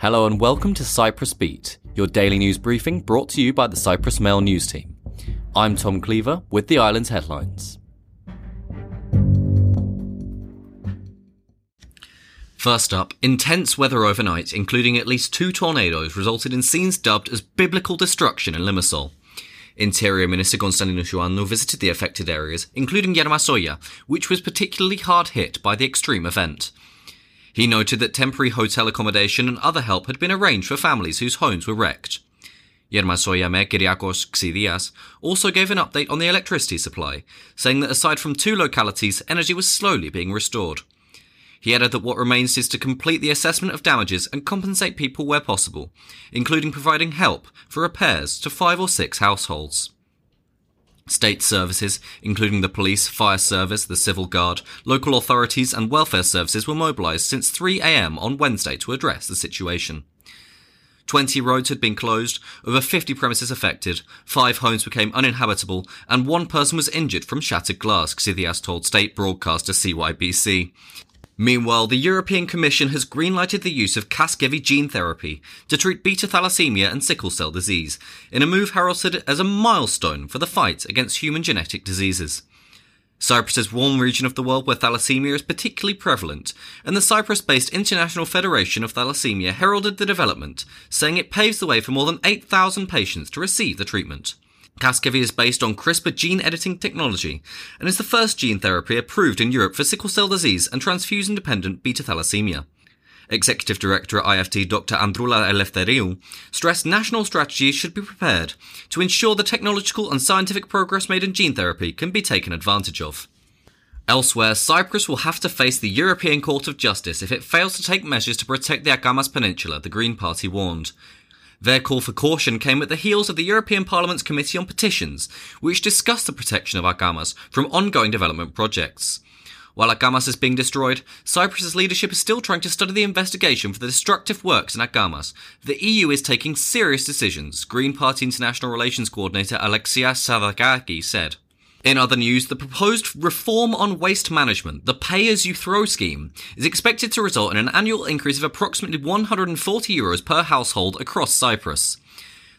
Hello and welcome to Cyprus Beat, your daily news briefing brought to you by the Cyprus Mail news team. I'm Tom Cleaver with the island's headlines. First up, intense weather overnight, including at least two tornadoes, resulted in scenes dubbed as biblical destruction in Limassol. Interior Minister Konstantinos Ioannou visited the affected areas, including Yermasoia, which was particularly hard hit by the extreme event. He noted that temporary hotel accommodation and other help had been arranged for families whose homes were wrecked. Yermasoia Mayor Kyriakos Xidias also gave an update on the electricity supply, saying that aside from two localities, energy was slowly being restored. He added that what remains is to complete the assessment of damages and compensate people where possible, including providing help for repairs to five or six households. State services, including the police, fire service, the civil guard, local authorities, and welfare services, were mobilised since 3 am on Wednesday to address the situation. 20 roads had been closed, over 50 premises affected, 5 homes became uninhabitable, and one person was injured from shattered glass, Xidias told state broadcaster CYBC. Meanwhile, the European Commission has greenlighted the use of Casgevy gene therapy to treat beta thalassemia and sickle cell disease, in a move heralded as a milestone for the fight against human genetic diseases. Cyprus is one region of the world where thalassemia is particularly prevalent, and the Cyprus based International Federation of Thalassemia heralded the development, saying it paves the way for more than 8,000 patients to receive the treatment. Casgevy is based on CRISPR gene editing technology and is the first gene therapy approved in Europe for sickle cell disease and transfusion dependent beta thalassemia. Executive Director at IFT Dr. Androula Eleftheriou stressed national strategies should be prepared to ensure the technological and scientific progress made in gene therapy can be taken advantage of. Elsewhere, Cyprus will have to face the European Court of Justice if it fails to take measures to protect the Akamas Peninsula, the Green Party warned. Their call for caution came at the heels of the European Parliament's Committee on Petitions, which discussed the protection of Akamas from ongoing development projects. While Akamas is being destroyed, Cyprus's leadership is still trying to study the investigation for the destructive works in Akamas. The EU is taking serious decisions, Green Party International Relations Coordinator Alexia Savagaki said. In other news, the proposed reform on waste management, the pay as you throw scheme, is expected to result in an annual increase of approximately 140 euros per household across Cyprus.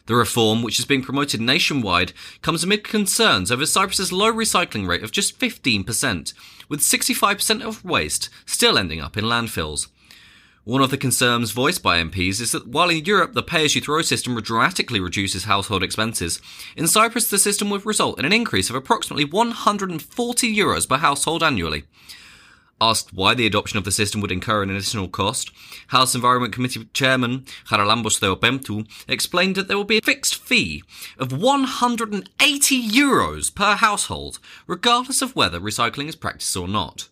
The reform, which is being promoted nationwide, comes amid concerns over Cyprus's low recycling rate of just 15%, with 65% of waste still ending up in landfills. One of the concerns voiced by MPs is that while in Europe the pay as you throw system dramatically reduces household expenses, in Cyprus the system would result in an increase of approximately 140 euros per household annually. Asked why the adoption of the system would incur an additional cost, House Environment Committee Chairman Charalambos Theopemptou explained that there will be a fixed fee of 180 euros per household, regardless of whether recycling is practiced or not.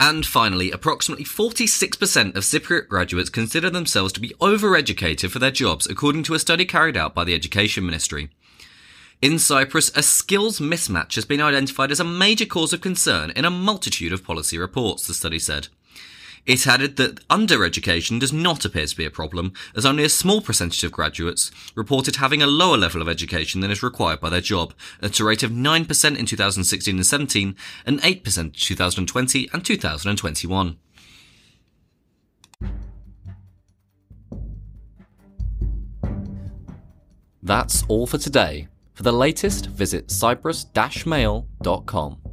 And finally, approximately 46% of Cypriot graduates consider themselves to be overeducated for their jobs, according to a study carried out by the Education Ministry. In Cyprus, a skills mismatch has been identified as a major cause of concern in a multitude of policy reports, the study said. It added that undereducation does not appear to be a problem, as only a small percentage of graduates reported having a lower level of education than is required by their job, at a rate of 9% in 2016 and 17, and 8% in 2020 and 2021. That's all for today. For the latest, visit cyprus-mail.com.